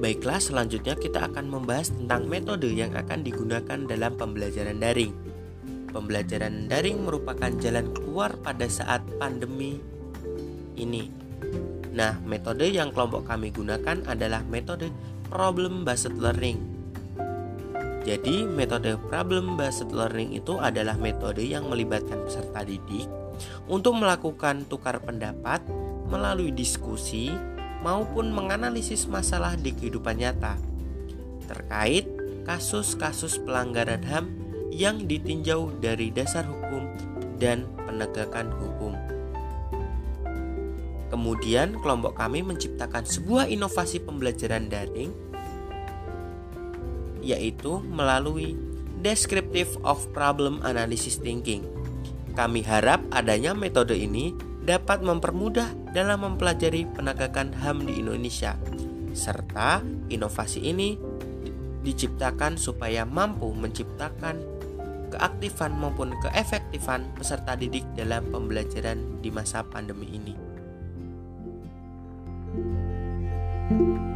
Baiklah, selanjutnya kita akan membahas tentang metode yang akan digunakan dalam pembelajaran daring. Pembelajaran daring merupakan jalan keluar pada saat pandemi ini. Nah, metode yang kelompok kami gunakan adalah metode problem based learning. Jadi, metode problem based learning itu adalah metode yang melibatkan peserta didik untuk melakukan tukar pendapat melalui diskusi maupun menganalisis masalah di kehidupan nyata terkait kasus-kasus pelanggaran HAM yang ditinjau dari dasar hukum dan penegakan hukum. Kemudian, kelompok kami menciptakan sebuah inovasi pembelajaran daring, yaitu melalui Descriptive of Problem Analysis Thinking. Kami harap adanya metode ini dapat mempermudah dalam mempelajari penegakan HAM di Indonesia, serta inovasi ini diciptakan supaya mampu menciptakan keaktifan maupun keefektifan peserta didik dalam pembelajaran di masa pandemi ini. thank you